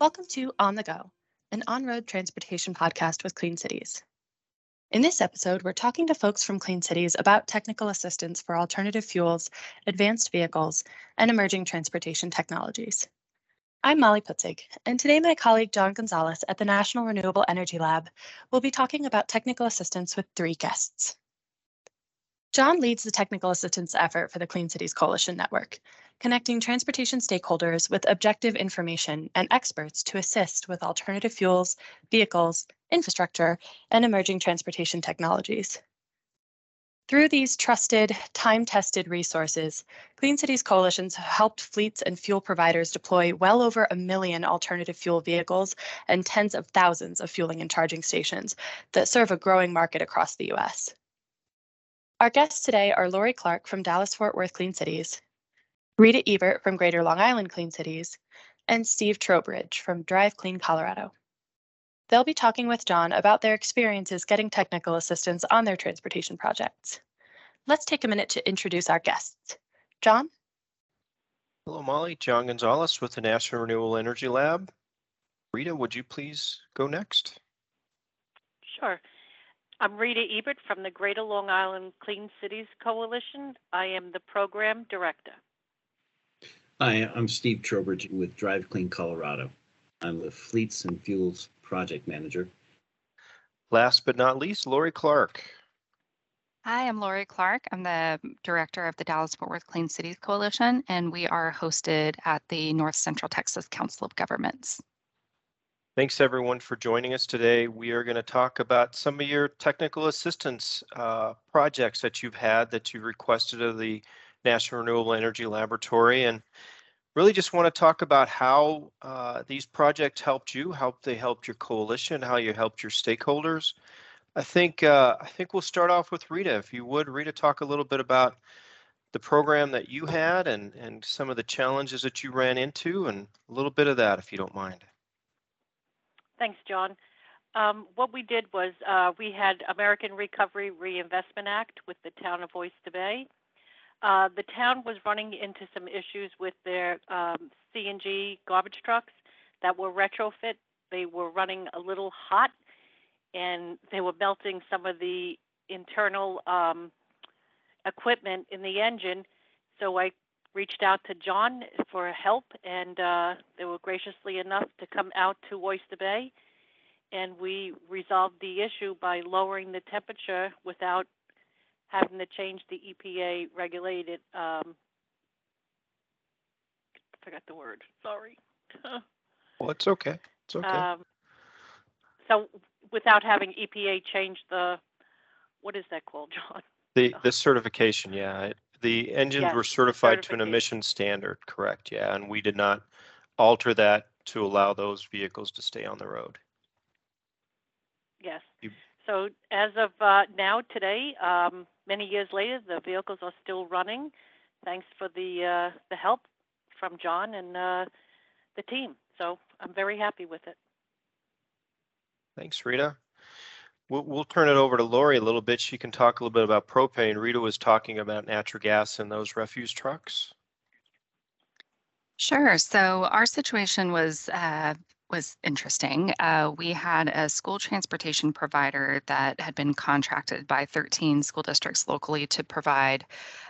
Welcome to On the Go, an on road transportation podcast with Clean Cities. In this episode, we're talking to folks from Clean Cities about technical assistance for alternative fuels, advanced vehicles, and emerging transportation technologies. I'm Molly Putzig, and today my colleague John Gonzales at the National Renewable Energy Lab will be talking about technical assistance with three guests. John leads the technical assistance effort for the Clean Cities Coalition Network, connecting transportation stakeholders with objective information and experts to assist with alternative fuels, vehicles, infrastructure, and emerging transportation technologies. Through these trusted, time tested resources, Clean Cities coalitions have helped fleets and fuel providers deploy well over a million alternative fuel vehicles and tens of thousands of fueling and charging stations that serve a growing market across the US. Our guests today are Lori Clark from Dallas Fort Worth Clean Cities, Rita Ebert from Greater Long Island Clean Cities, and Steve Trowbridge from Drive Clean Colorado. They'll be talking with John about their experiences getting technical assistance on their transportation projects. Let's take a minute to introduce our guests. John? Hello, Molly. John Gonzales with the National Renewable Energy Lab. Rita, would you please go next? Sure. I'm Rita Ebert from the Greater Long Island Clean Cities Coalition. I am the program director. Hi, I'm Steve Trowbridge with Drive Clean Colorado. I'm the Fleets and Fuels project manager. Last but not least, Lori Clark. Hi, I'm Lori Clark. I'm the director of the Dallas Fort Worth Clean Cities Coalition, and we are hosted at the North Central Texas Council of Governments. Thanks everyone for joining us today. We are going to talk about some of your technical assistance uh, projects that you've had that you requested of the National Renewable Energy Laboratory. And really just want to talk about how uh, these projects helped you, how they helped your coalition, how you helped your stakeholders. I think uh, I think we'll start off with Rita. If you would, Rita, talk a little bit about the program that you had and and some of the challenges that you ran into, and a little bit of that, if you don't mind. Thanks, John. Um, what we did was uh, we had American Recovery Reinvestment Act with the town of Oyster Bay. Uh, the town was running into some issues with their um, CNG garbage trucks that were retrofit. They were running a little hot, and they were melting some of the internal um, equipment in the engine. So I reached out to John for help, and uh, they were graciously enough to come out to Oyster Bay, and we resolved the issue by lowering the temperature without having to change the EPA regulated, um, I forgot the word, sorry. Well, it's okay. It's okay. Um, so without having EPA change the, what is that called, John? The, the certification, yeah. The engines Yes, were certified to an certification. emission standard, correct? Yeah, and we did not alter that to allow those vehicles to stay on the road. Yes. You- So as of uh, now, today, um, many years later, the vehicles are still running. Thanks for the uh, the help from John and uh, the team. So I'm very happy with it. Thanks, Rita. We'll, we'll turn it over to Lori a little bit. She can talk a little bit about propane. Rita was talking about natural gas in those refuse trucks. Sure. So our situation was uh, was interesting. Uh, we had a school transportation provider that had been contracted by 13 school districts locally to provide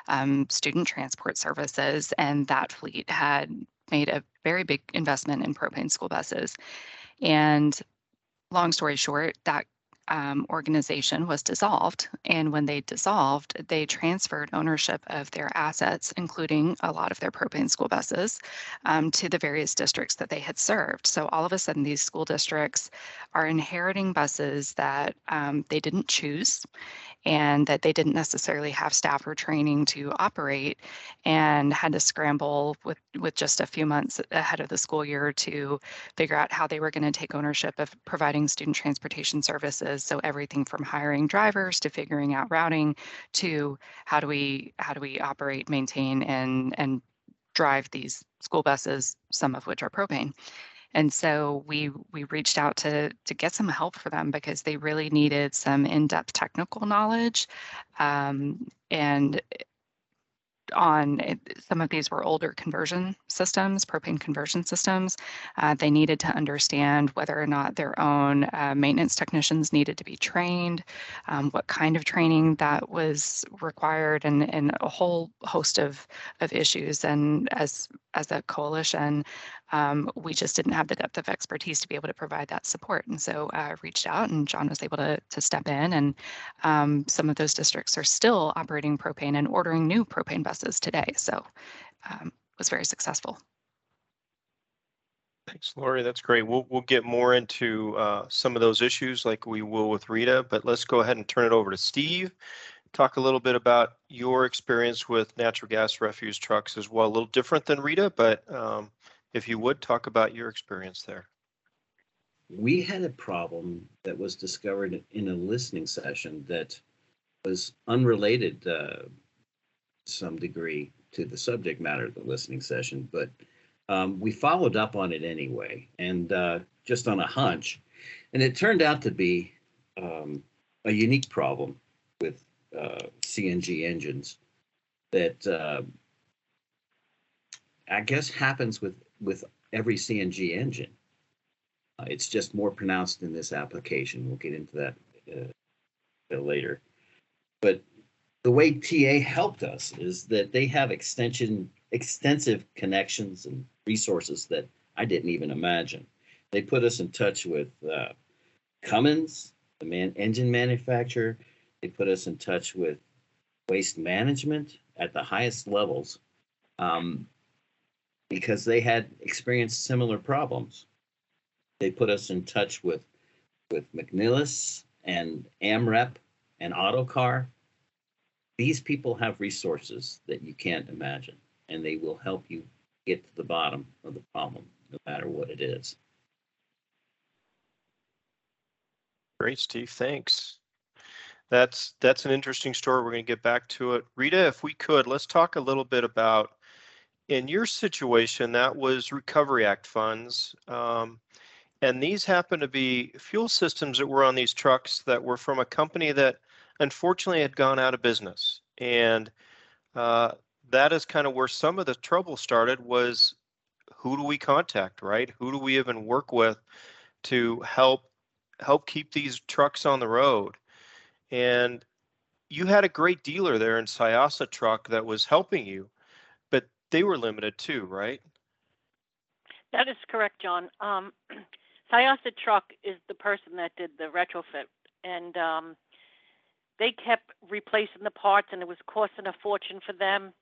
um, student transport services, and that fleet had made a very big investment in propane school buses. And long story short, that um, organization was dissolved. And when they dissolved, they transferred ownership of their assets, including a lot of their propane school buses, um, to the various districts that they had served. So all of a sudden, these school districts are inheriting buses that um, they didn't choose and that they didn't necessarily have staff or training to operate and had to scramble with, with just a few months ahead of the school year to figure out how they were going to take ownership of providing student transportation services. So everything from hiring drivers to figuring out routing to how do we how do we operate, maintain, and and drive these school buses, some of which are propane. And so we we reached out to to get some help for them because they really needed some in-depth technical knowledge, um, and on some of these were older conversion systems, propane conversion systems. Uh, they needed to understand whether or not their own uh, maintenance technicians needed to be trained, um, what kind of training that was required, and, and a whole host of, of issues. And as as a coalition, um, we just didn't have the depth of expertise to be able to provide that support. And so I uh, reached out and John was able to, to step in and um, some of those districts are still operating propane and ordering new propane buses today. So um, was very successful. Thanks, Lori. That's great. We'll, we'll get more into uh, some of those issues like we will with Rita, but let's go ahead and turn it over to Steve. Talk a little bit about your experience with natural gas refuse trucks as well. A little different than Rita, but um, if you would talk about your experience there. We had a problem that was discovered in a listening session that was unrelated uh, some degree to the subject matter of the listening session, but um, we followed up on it anyway, and uh, just on a hunch. And it turned out to be um, a unique problem with uh, CNG engines that uh, I guess happens with with every CNG engine. Uh, it's just more pronounced in this application. We'll get into that uh, later. But the way TA helped us is that they have extension extensive connections and resources that I didn't even imagine. They put us in touch with uh, Cummins, the man engine manufacturer. They put us in touch with waste management at the highest levels. Um, because they had experienced similar problems. They put us in touch with with McNeilus and AMREP and Autocar. These people have resources that you can't imagine, and they will help you get to the bottom of the problem, no matter what it is. Great, Steve. Thanks. That's that's an interesting story. We're going to get back to it. Rita, if we could, let's talk a little bit about in your situation, that was Recovery Act funds. Um, and these happen to be fuel systems that were on these trucks that were from a company that unfortunately had gone out of business. And uh, that is kind of where some of the trouble started was who do we contact, right? Who do we even work with to help help keep these trucks on the road? And you had a great dealer there in Syasa Truck that was helping you they were limited too, right? That is correct, John. Um, Truck is the person that did the retrofit, and um, they kept replacing the parts, and it was costing a fortune for them.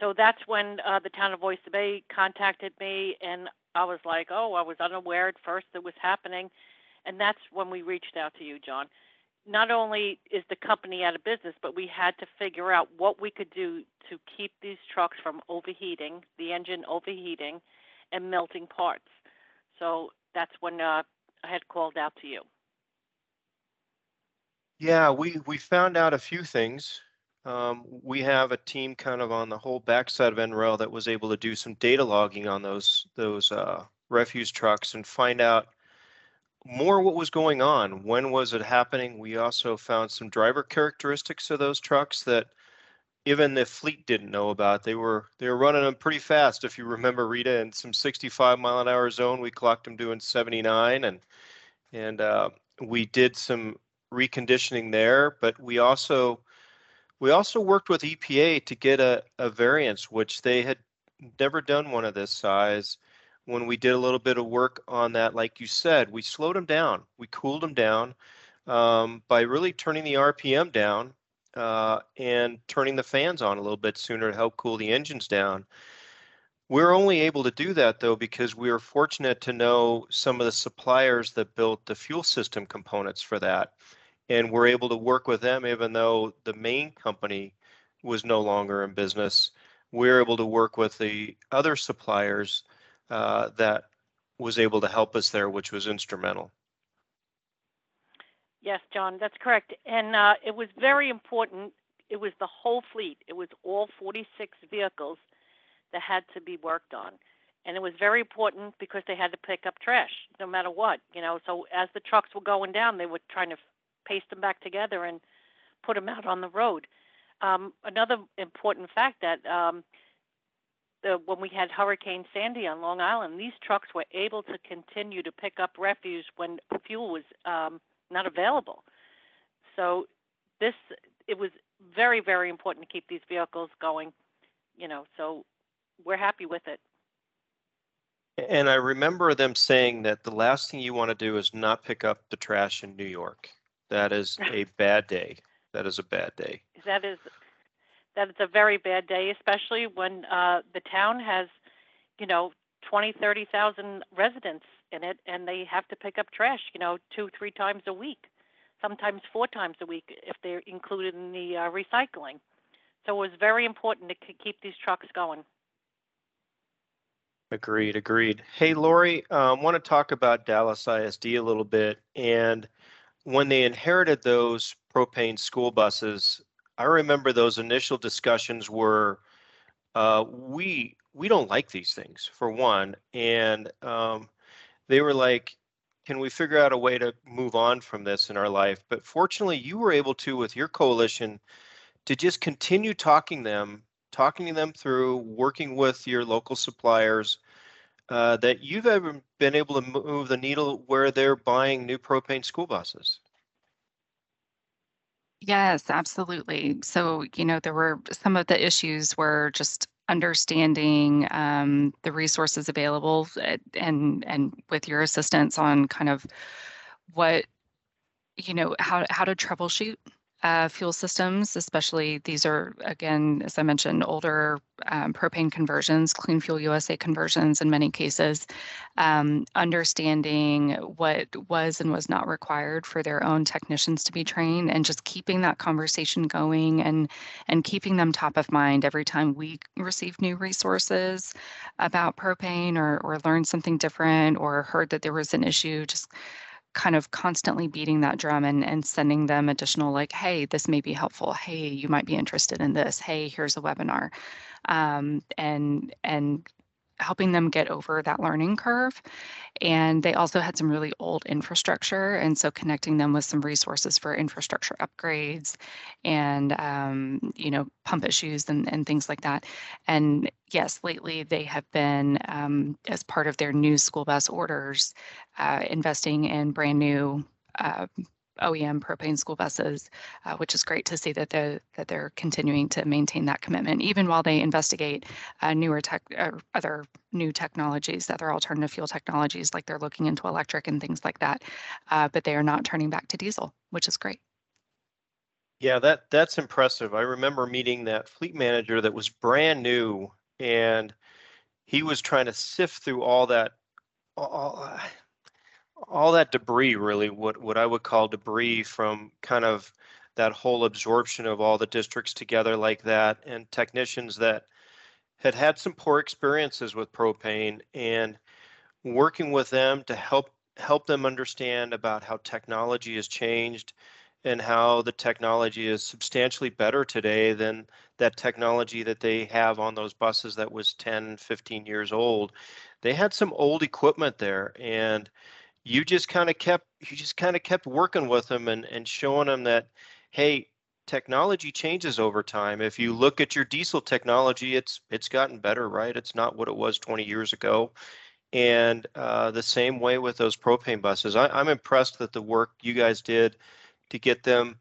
So that's when uh, the town of Oyster Bay contacted me, and I was like, "Oh, I was unaware at first it was happening," and that's when we reached out to you, John not only is the company out of business, but we had to figure out what we could do to keep these trucks from overheating, the engine overheating, and melting parts. So that's when uh, I had called out to you. Yeah, we we found out a few things. Um, we have a team kind of on the whole backside of NREL that was able to do some data logging on those those uh, refuse trucks and find out more what was going on. When was it happening? We also found some driver characteristics of those trucks that even the fleet didn't know about. They were they were running them pretty fast. If you remember Rita, in some 65 mile an hour zone, we clocked them doing 79, and and uh, we did some reconditioning there. But we also we also worked with EPA to get a, a variance, which they had never done one of this size when we did a little bit of work on that, like you said, we slowed them down. We cooled them down um, by really turning the RPM down uh, and turning the fans on a little bit sooner to help cool the engines down. We're only able to do that though because we were fortunate to know some of the suppliers that built the fuel system components for that. And we're able to work with them even though the main company was no longer in business. We're able to work with the other suppliers uh, that was able to help us there, which was instrumental. Yes, John, that's correct. And uh, it was very important. It was the whole fleet. It was all 46 vehicles that had to be worked on. And it was very important because they had to pick up trash no matter what, you know. So as the trucks were going down, they were trying to paste them back together and put them out on the road. Um, another important fact that um, the, when we had Hurricane Sandy on Long Island, these trucks were able to continue to pick up refuse when fuel was um, not available. So this it was very very important to keep these vehicles going. You know, so we're happy with it. And I remember them saying that the last thing you want to do is not pick up the trash in New York. That is a bad day. That is a bad day. That is that is a very bad day, especially when uh, the town has, you know, 20, 30,000 residents in it, and they have to pick up trash, you know, two, three times a week, sometimes four times a week if they're included in the uh, recycling. So it was very important to keep these trucks going. Agreed, agreed. Hey, Lori, I um, want to talk about Dallas ISD a little bit. And when they inherited those propane school buses, I remember those initial discussions were, uh, we we don't like these things for one, and um, they were like, can we figure out a way to move on from this in our life? But fortunately, you were able to with your coalition to just continue talking them, talking them through, working with your local suppliers. Uh, that you've ever been able to move the needle where they're buying new propane school buses. Yes, absolutely. So, you know, there were some of the issues were just understanding um, the resources available eh, and and with your assistance on kind of what you know how how to troubleshoot uh, fuel systems, especially these are, again, as I mentioned, older um, propane conversions, Clean Fuel USA conversions in many cases, um, understanding what was and was not required for their own technicians to be trained and just keeping that conversation going and, and keeping them top of mind every time we receive new resources about propane or, or learn something different or heard that there was an issue, just kind of constantly beating that drum and, and sending them additional like hey this may be helpful. Hey you might be interested in this. Hey here's a webinar. Um, and and helping them get over that learning curve. And they also had some really old infrastructure. And so connecting them with some resources for infrastructure upgrades and, um, you know, pump issues and, and things like that. And yes, lately they have been, um, as part of their new school bus orders, uh, investing in brand new uh, OEM propane school buses, uh, which is great to see that they're, that they're continuing to maintain that commitment, even while they investigate uh, newer tech or other new technologies, other alternative fuel technologies, like they're looking into electric and things like that. Uh, but they are not turning back to diesel, which is great. Yeah, that that's impressive. I remember meeting that fleet manager that was brand new, and he was trying to sift through all that. All, all that debris really what what I would call debris from kind of that whole absorption of all the districts together like that and technicians that had had some poor experiences with propane and working with them to help help them understand about how technology has changed and how the technology is substantially better today than that technology that they have on those buses that was 10 15 years old. They had some old equipment there and you just kind of kept you just kind of kept working with them and and showing them that hey technology changes over time. If you look at your diesel technology it's it's gotten better right? It's not what it was 20 years ago. And uh, the same way with those propane buses. I, i'm impressed that the work you guys did to get them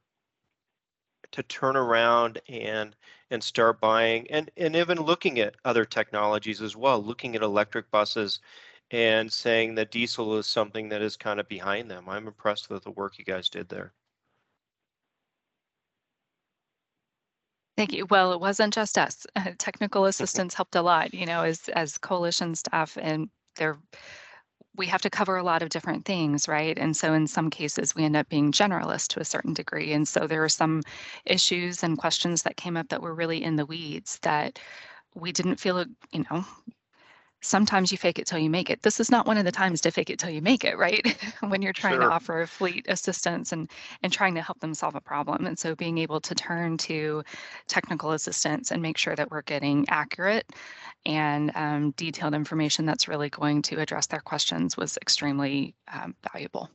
to turn around and and start buying and and even looking at other technologies as well looking at electric buses and saying that diesel is something that is kind of behind them. I'm impressed with the work you guys did there. Thank you. Well, it wasn't just us. technical assistance helped a lot, you know, as as coalition staff and there we have to cover a lot of different things, right? And so in some cases we end up being generalist to a certain degree. And so there are some issues and questions that came up that were really in the weeds that we didn't feel, you know, sometimes you fake it till you make it. This is not one of the times to fake it till you make it, right? when you're trying sure. to offer fleet assistance and and trying to help them solve a problem. And so being able to turn to technical assistance and make sure that we're getting accurate and um, detailed information that's really going to address their questions was extremely um, valuable.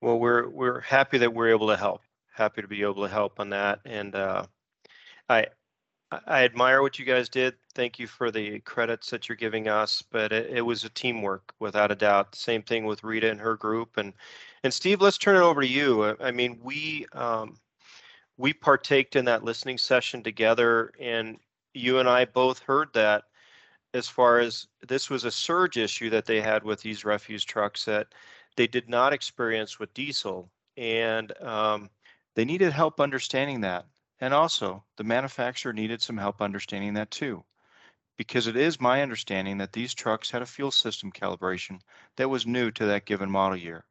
Well, we're we're happy that we're able to help happy to be able to help on that. And uh, I I admire what you guys did. Thank you for the credits that you're giving us, but it, it was a teamwork without a doubt. Same thing with Rita and her group. And and Steve, let's turn it over to you. I mean, we um, we partaked in that listening session together, and you and I both heard that as far as this was a surge issue that they had with these refuse trucks that they did not experience with diesel, and um, they needed help understanding that. And also, the manufacturer needed some help understanding that too, because it is my understanding that these trucks had a fuel system calibration that was new to that given model year.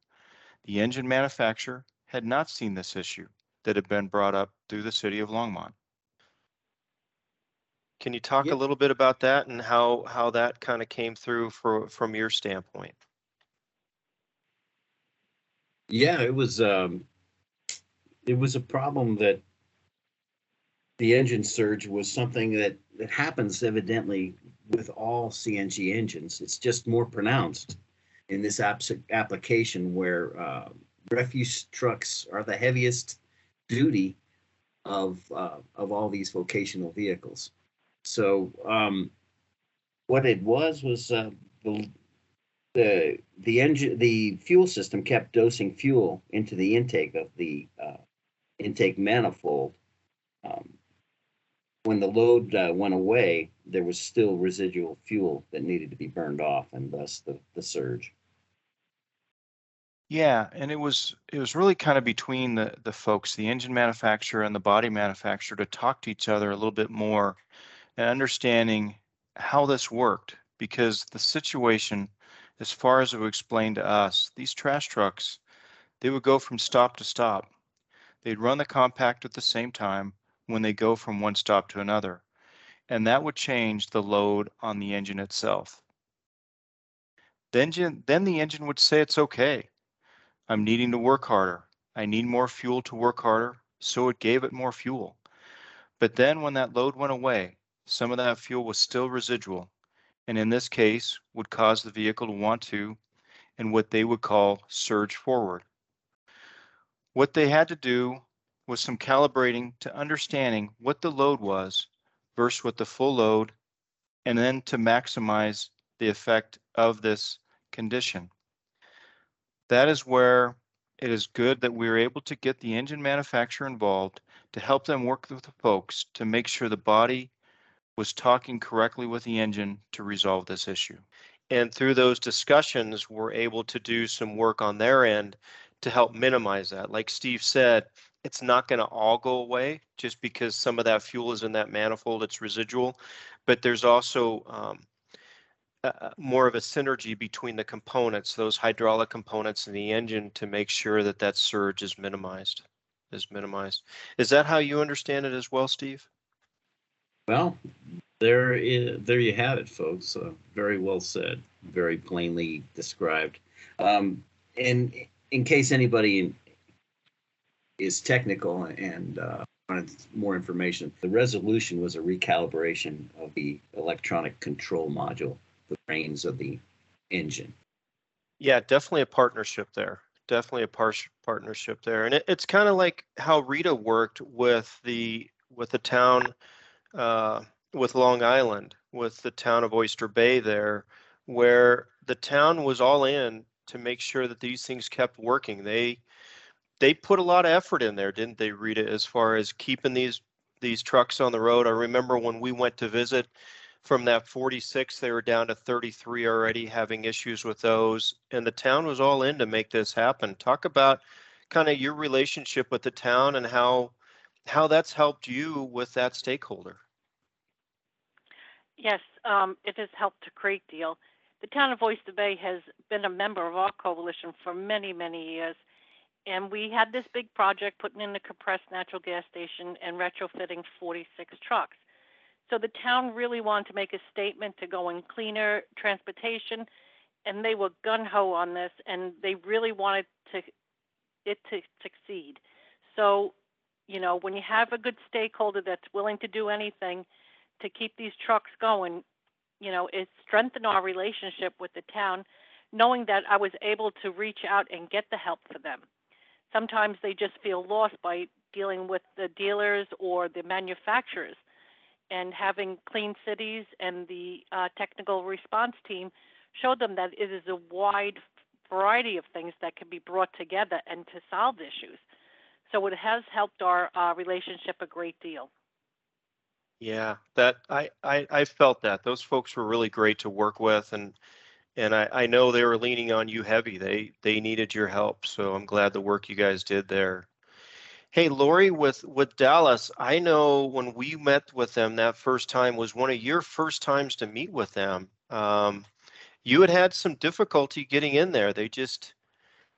The engine manufacturer had not seen this issue that had been brought up through the city of Longmont. Can you talk Yeah. a little bit about that and how, how that kind of came through for, from your standpoint? Yeah, it was, um, it was a problem that the engine surge was something that, that happens evidently with all CNG engines. It's just more pronounced in this application where, uh, refuse trucks are the heaviest duty of, uh, of all these vocational vehicles. So, um, what it was, was, uh, the, the the engine the fuel system kept dosing fuel into the intake of the uh, intake manifold. Um, when the load uh, went away, there was still residual fuel that needed to be burned off, and thus the the surge. Yeah, and it was it was really kind of between the the folks, the engine manufacturer and the body manufacturer to talk to each other a little bit more and understanding how this worked because the situation as far as it was explained to us, these trash trucks, they would go from stop to stop. They'd run the compact at the same time when they go from one stop to another, and that would change the load on the engine itself. The engine, then the engine would say it's okay. I'm needing to work harder. I need more fuel to work harder, so it gave it more fuel. But then when that load went away, some of that fuel was still residual, and in this case would cause the vehicle to want to, and what they would call surge forward. What they had to do was some calibrating to understanding what the load was versus what the full load, and then to maximize the effect of this condition. That is where it is good that we are able to get the engine manufacturer involved to help them work with the folks to make sure the body was talking correctly with the engine to resolve this issue. And through those discussions, we're able to do some work on their end to help minimize that. Like Steve said, it's not going to all go away just because some of that fuel is in that manifold, it's residual. But there's also um, uh, more of a synergy between the components, those hydraulic components and the engine to make sure that that surge is minimized, is minimized. Is that how you understand it as well, Steve? Well, there is, there you have it, folks. Uh, very well said. Very plainly described. Um, and in case anybody is technical and uh, wanted more information, the resolution was a recalibration of the electronic control module, the brains of the engine. Yeah, definitely a partnership there. Definitely a par- partnership there, and it, it's kind of like how Rita worked with the with the town uh, with Long Island, with the town of Oyster Bay there, where the town was all in to make sure that these things kept working. They they put a lot of effort in there, didn't they, Rita, as far as keeping these these trucks on the road? I remember when we went to visit from that 46, they were down to 33 already having issues with those. And the town was all in to make this happen. Talk about kind of your relationship with the town and how how that's helped you with that stakeholder. Yes, um, it has helped a great deal. The town of Oyster Bay has been a member of our coalition for many, many years. And we had this big project putting in the compressed natural gas station and retrofitting 46 trucks. So the town really wanted to make a statement to go in cleaner transportation, and they were gun ho on this, and they really wanted to it to succeed. So, you know, when you have a good stakeholder that's willing to do anything to keep these trucks going, you know, it strengthened our relationship with the town, knowing that I was able to reach out and get the help for them. Sometimes they just feel lost by dealing with the dealers or the manufacturers. And having Clean Cities and the uh, technical response team showed them that it is a wide variety of things that can be brought together and to solve issues. So it has helped our uh, relationship a great deal. Yeah, that I, I I felt that those folks were really great to work with, and and I, I know they were leaning on you heavy. They they needed your help, so I'm glad the work you guys did there. Hey, Lori, with with Dallas, I know when we met with them that first time was one of your first times to meet with them. Um, you had had some difficulty getting in there. They just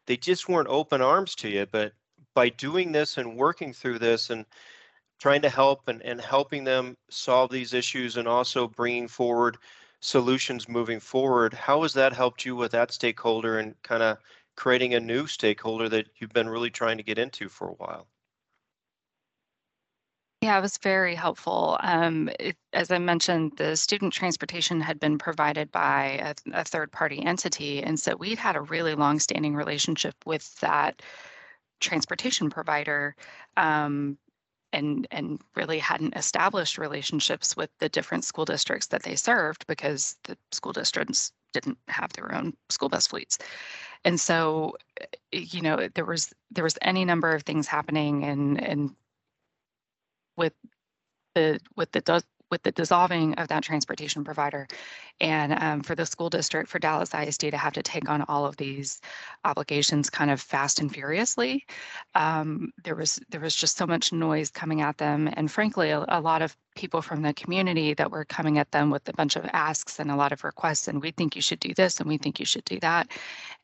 they just weren't open arms to you. But by doing this and working through this and trying to help and, and helping them solve these issues and also bringing forward solutions moving forward. How has that helped you with that stakeholder and kind of creating a new stakeholder that you've been really trying to get into for a while? Yeah, it was very helpful. Um, it, as I mentioned, the student transportation had been provided by a, a third party entity. And so we'd had a really long standing relationship with that transportation provider um, and and really hadn't established relationships with the different school districts that they served because the school districts didn't have their own school bus fleets. And so eh, you know there was there was any number of things happening and and with the with the with the dissolving of that transportation provider. And um, for the school district for dallas isd to have to take on all of these obligations kind of fast and furiously. Um, there was there was just so much noise coming at them. And frankly a, a lot of people from the community that were coming at them with a bunch of asks and a lot of requests and we think you should do this and we think you should do that.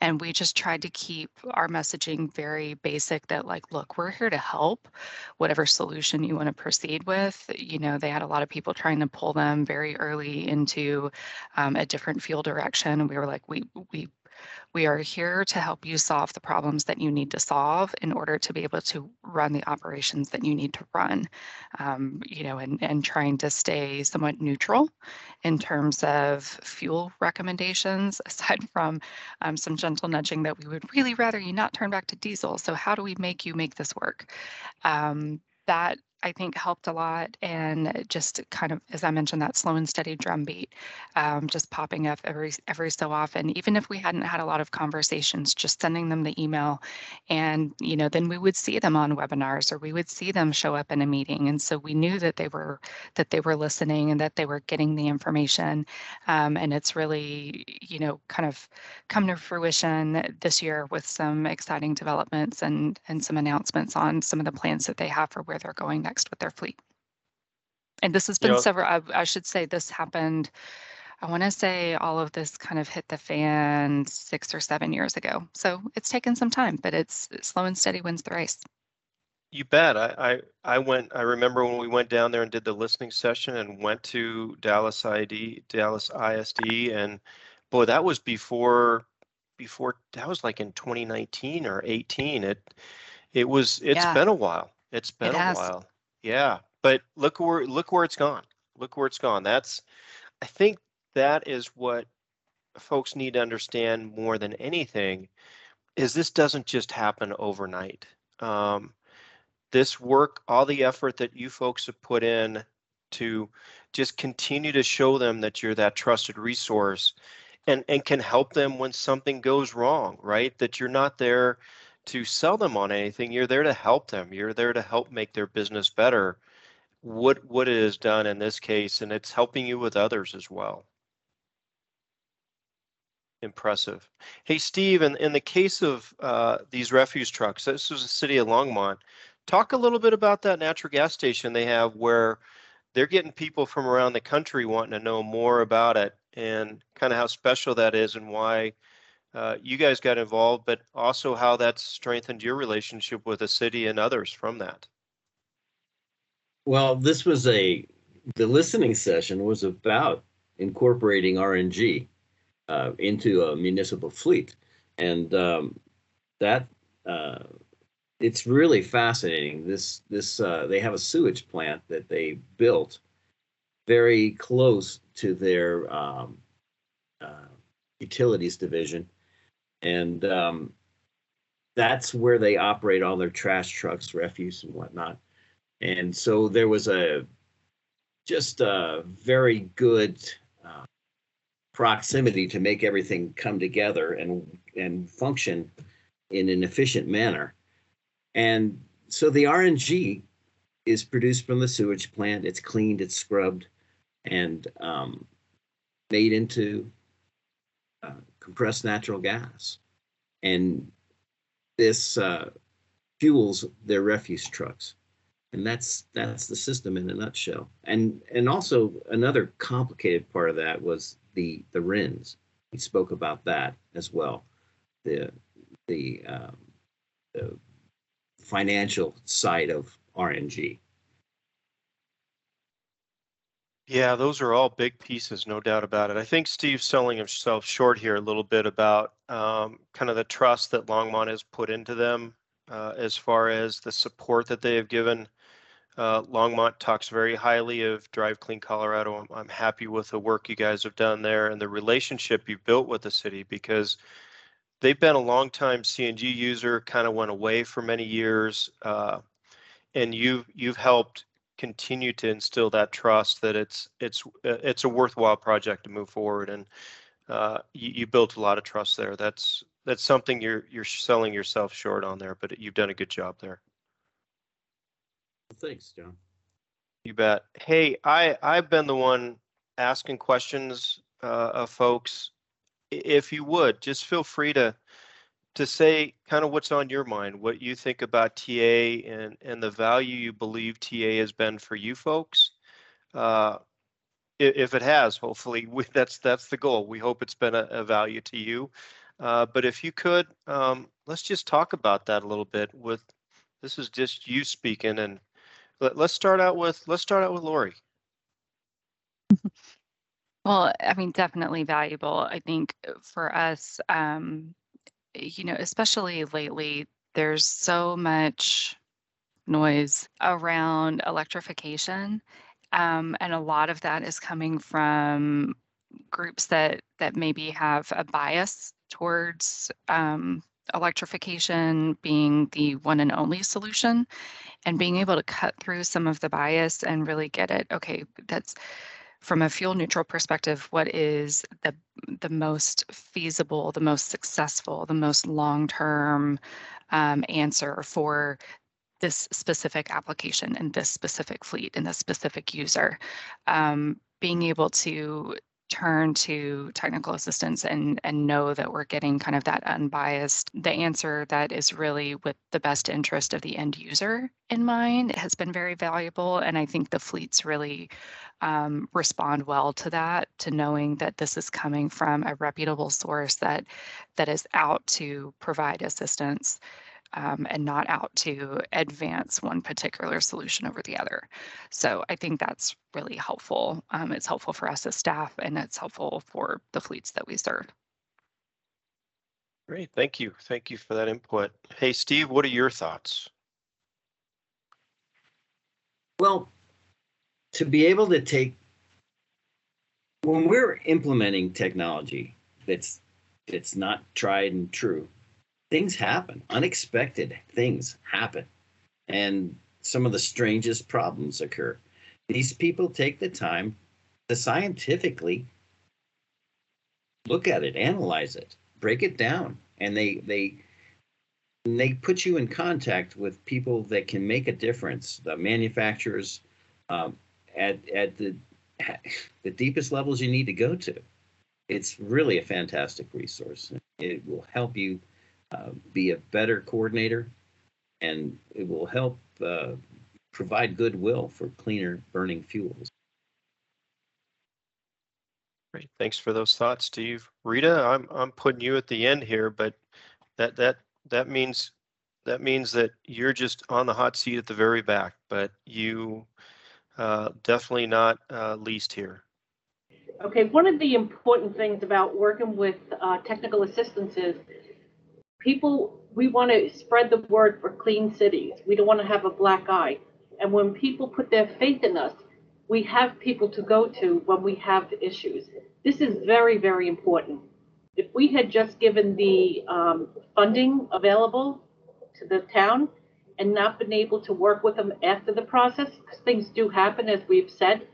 And we just tried to keep our messaging very basic that like look we're here to help whatever solution you want to proceed with. You know they had a lot of people trying to pull them very early into um, a different field direction. And we were like we we we are here to help you solve the problems that you need to solve in order to be able to run the operations that you need to run. Um, you know, and, and trying to stay somewhat neutral in terms of fuel recommendations, aside from um, some gentle nudging that we would really rather you not turn back to diesel. So how do we make you make this work? Um, that I think helped a lot. And just kind of, as I mentioned, that slow and steady drumbeat, um, just popping up every every so often. Even if we hadn't had a lot of conversations, just sending them the email, and you know, then we would see them on webinars or we would see them show up in a meeting, and so we knew that they were that they were listening and that they were getting the information. Um, and it's really, you know, kind of come to fruition this year with some exciting developments and and some announcements on some of the plans that they have for where they're going next with their fleet. And this has been several, I, I should say this happened, I want to say all of this kind of hit the fan six or seven years ago. So it's taken some time, but it's, slow and steady wins the race. You bet. I, I I went. I remember when we went down there and did the listening session and went to Dallas ID, Dallas ISD, and boy, that was before before that was like in 2019 or 18. It it was. It's yeah. been a while. It's been it a while. Yeah, but look where look where it's gone. Look where it's gone. That's I think that is what folks need to understand more than anything is this doesn't just happen overnight. Um, this work, all the effort that you folks have put in to just continue to show them that you're that trusted resource and, and can help them when something goes wrong, right? That you're not there to sell them on anything. You're there to help them. You're there to help make their business better. What what it has done in this case, and it's helping you with others as well. Impressive. Hey, Steve, in, in the case of uh, these refuse trucks, this is the city of Longmont. Talk a little bit about that natural gas station they have where they're getting people from around the country wanting to know more about it and kind of how special that is and why uh, you guys got involved, but also how that's strengthened your relationship with the city and others from that. Well, this was a the listening session was about incorporating RNG uh, into a municipal fleet, and um, that uh, it's really fascinating. This this uh, they have a sewage plant that they built very close to their um, uh, utilities division, and um, that's where they operate all their trash trucks, refuse and whatnot. And so there was a just a very good uh, proximity to make everything come together and and function in an efficient manner. And so the RNG is produced from the sewage plant. It's cleaned, it's scrubbed, and um, made into compressed natural gas. And this uh, fuels their refuse trucks. And that's that's the system in a nutshell. And and also another complicated part of that was the the RINs. We spoke about that as well. The the, um, the financial side of RNG. Yeah, those are all big pieces, no doubt about it. I think Steve's selling himself short here a little bit about um, kind of the trust that Longmont has put into them uh, as far as the support that they have given. Uh, Longmont talks very highly of Drive Clean Colorado. I'm, I'm happy with the work you guys have done there and the relationship you've built with the city because they've been a long time CNG user, kind of went away for many years. Uh, and you've you've helped continue to instill that trust that it's it's uh, it's a worthwhile project to move forward. And uh, you, you built a lot of trust there. That's that's something you're you're selling yourself short on there but you've done a good job there. Thanks, John. you bet. Hey i i've been the one asking questions uh, of folks. If you would just feel free to to say kind of what's on your mind, what you think about TA and, and the value you believe TA has been for you folks. Uh, if, it has, hopefully we, that's that's the goal. We hope it's been a, a value to you. Uh, but if you could, um, let's just talk about that a little bit. With this is just you speaking, and let, let's start out with let's start out with Lori. Well, I mean, definitely valuable. I think for us, um, you know, especially lately, there's so much noise around electrification. Um, and a lot of that is coming from groups that that maybe have a bias towards um, electrification being the one and only solution and being able to cut through some of the bias and really get it okay that's from a fuel neutral perspective, what is the the most feasible, the most successful, the most long term um, answer for this specific application and this specific fleet and this specific user? Um, being able to turn to technical assistance and and know that we're getting kind of that unbiased the answer that is really with the best interest of the end user in mind has been very valuable. And i think the fleets really um, respond well to that to knowing that this is coming from a reputable source that that is out to provide assistance um, and not out to advance one particular solution over the other. So I think that's really helpful. Um, it's helpful for us as staff and it's helpful for the fleets that we serve. Great, thank you. Thank you for that input. Hey, Steve, what are your thoughts? Well, to be able to take when we're implementing technology that's that's not tried and true, things happen. Unexpected things happen. And some of the strangest problems occur. These people take the time to scientifically look at it, analyze it, break it down, and they they they put you in contact with people that can make a difference. The manufacturers um, at at the the deepest levels you need to go to. It's really a fantastic resource. It will help you uh, be a better coordinator, and it will help uh, provide goodwill for cleaner burning fuels. Great, thanks for those thoughts, Steve. Rita, I'm I'm putting you at the end here, but that that that means that means that you're just on the hot seat at the very back, but you uh, definitely not uh, least here. Okay, one of the important things about working with uh, technical assistance is people, we want to spread the word for clean cities. We don't want to have a black eye. And when people put their faith in us, we have people to go to when we have issues. This is very, very important. If we had just given the um, funding available to the town and not been able to work with them after the process, because things do happen, as we've said,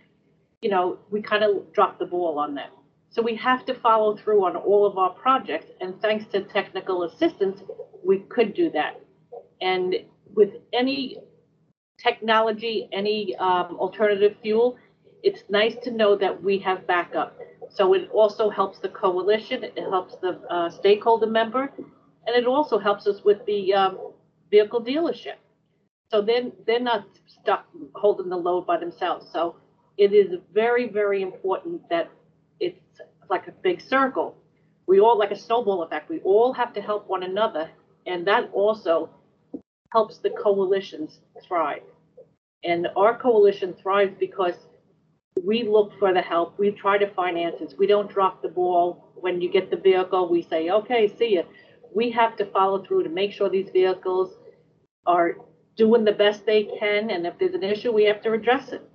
you know, we kind of dropped the ball on them. So we have to follow through on all of our projects, and thanks to technical assistance, we could do that. And with any technology, any um, alternative fuel, it's nice to know that we have backup. So it also helps the coalition, it helps the uh, stakeholder member, and it also helps us with the um, vehicle dealership. So then they're not stuck holding the load by themselves. So it is very, very important that like a big circle. We all, like a snowball effect, we all have to help one another. And that also helps the coalitions thrive. And our coalition thrives because we look for the help. We try to finance it. We don't drop the ball. When you get the vehicle, we say, okay, see you. We have to follow through to make sure these vehicles are doing the best they can. And if there's an issue, we have to address it.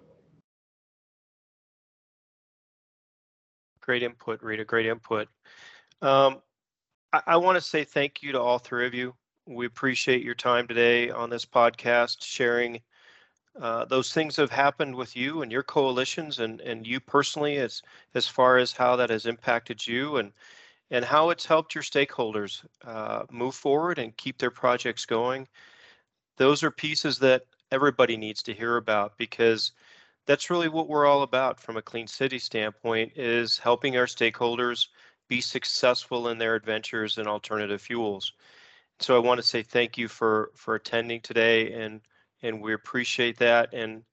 Great input, Rita. Great input. Um, I, I want to say thank you to all three of you. We appreciate your time today on this podcast, sharing uh, those things that have happened with you and your coalitions and, and you personally as as far as how that has impacted you and and how it's helped your stakeholders uh, move forward and keep their projects going. Those are pieces that everybody needs to hear about because that's really what we're all about from a clean city standpoint is helping our stakeholders be successful in their adventures in alternative fuels. So I want to say thank you for for attending today and and we appreciate that. And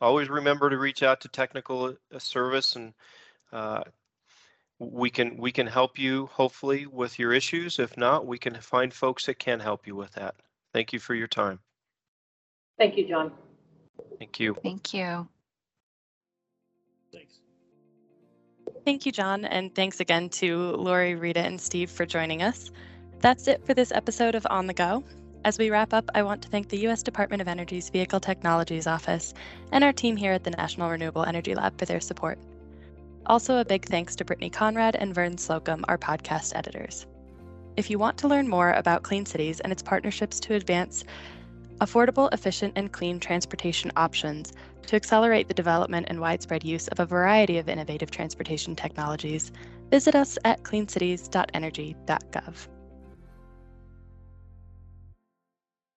always remember to reach out to technical uh, service and uh, we can we can help you hopefully with your issues. If not, we can find folks that can help you with that. Thank you for your time. Thank you, John. Thank you. Thank you. Thanks. Thank you, John, and thanks again to Lori, Rita, and Steve for joining us. That's it for this episode of On the Go. As we wrap up, I want to thank the U.S. Department of Energy's Vehicle Technologies Office and our team here at the National Renewable Energy Lab for their support. Also, a big thanks to Brittany Conrad and Vern Slocum, our podcast editors. If you want to learn more about Clean Cities and its partnerships to advance affordable, efficient, and clean transportation options to accelerate the development and widespread use of a variety of innovative transportation technologies, visit us at cleancities.energy.gov.